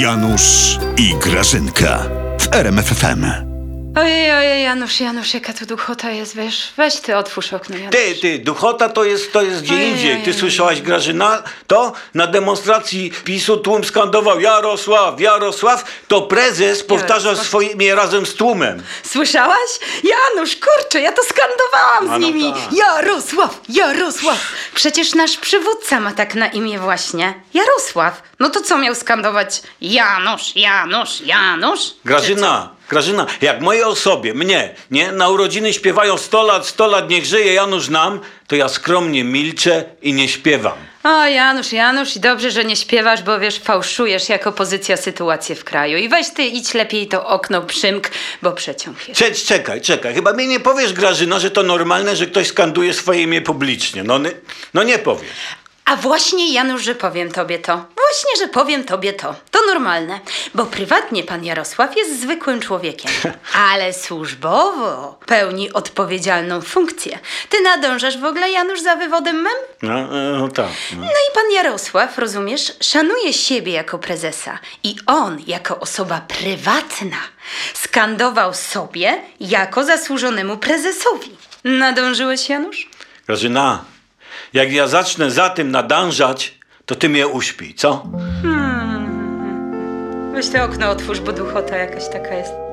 Janusz i Grażynka w RMFFM. Ojej, ojej, Janusz, Janusz, jaka tu duchota jest, wiesz? Weź ty, otwórz okno, Janusz. Ty, ty, duchota to jest, to jest gdzie Ojej, indziej. Ty ojej. słyszałaś, Grażyna? To na demonstracji PiSu tłum skandował Jarosław, Jarosław. To prezes powtarza Jarosław. swoje imię razem z tłumem. Słyszałaś? Janusz, kurczę, ja to skandowałam A z no nimi. tak. Jarosław, Jarosław. Przecież nasz przywódca ma tak na imię właśnie. Jarosław. No to co miał skandować? Janusz, Janusz, Janusz? Grażyna, Grażyna, jak mojej osobie, mnie, nie, na urodziny śpiewają 100 lat, 100 lat, niech żyje Janusz nam, to ja skromnie milczę i nie śpiewam. O, Janusz, Janusz, i dobrze, że nie śpiewasz, bo wiesz, fałszujesz jako pozycja sytuację w kraju. I weź ty, idź lepiej to okno przymk, bo przeciąg jest. Cze- czekaj, czekaj, chyba mi nie powiesz, Grażyna, że to normalne, że ktoś skanduje swoje imię publicznie. No, nie- no nie powiesz. A właśnie, Janusz, że powiem tobie to. Właśnie, że powiem tobie to. To normalne, bo prywatnie pan Jarosław jest zwykłym człowiekiem, ale służbowo pełni odpowiedzialną funkcję. Ty nadążasz w ogóle, Janusz, za wywodem mem? No, e, no tak. No. No i pan Jarosław, rozumiesz, szanuje siebie jako prezesa i on, jako osoba prywatna, skandował sobie jako zasłużonemu prezesowi. Nadążyłeś, Janusz? Grażyna, jak ja zacznę za tym nadążać, to ty mnie uśpij, co? Weź to okno otwórz, bo duchota jakaś taka jest.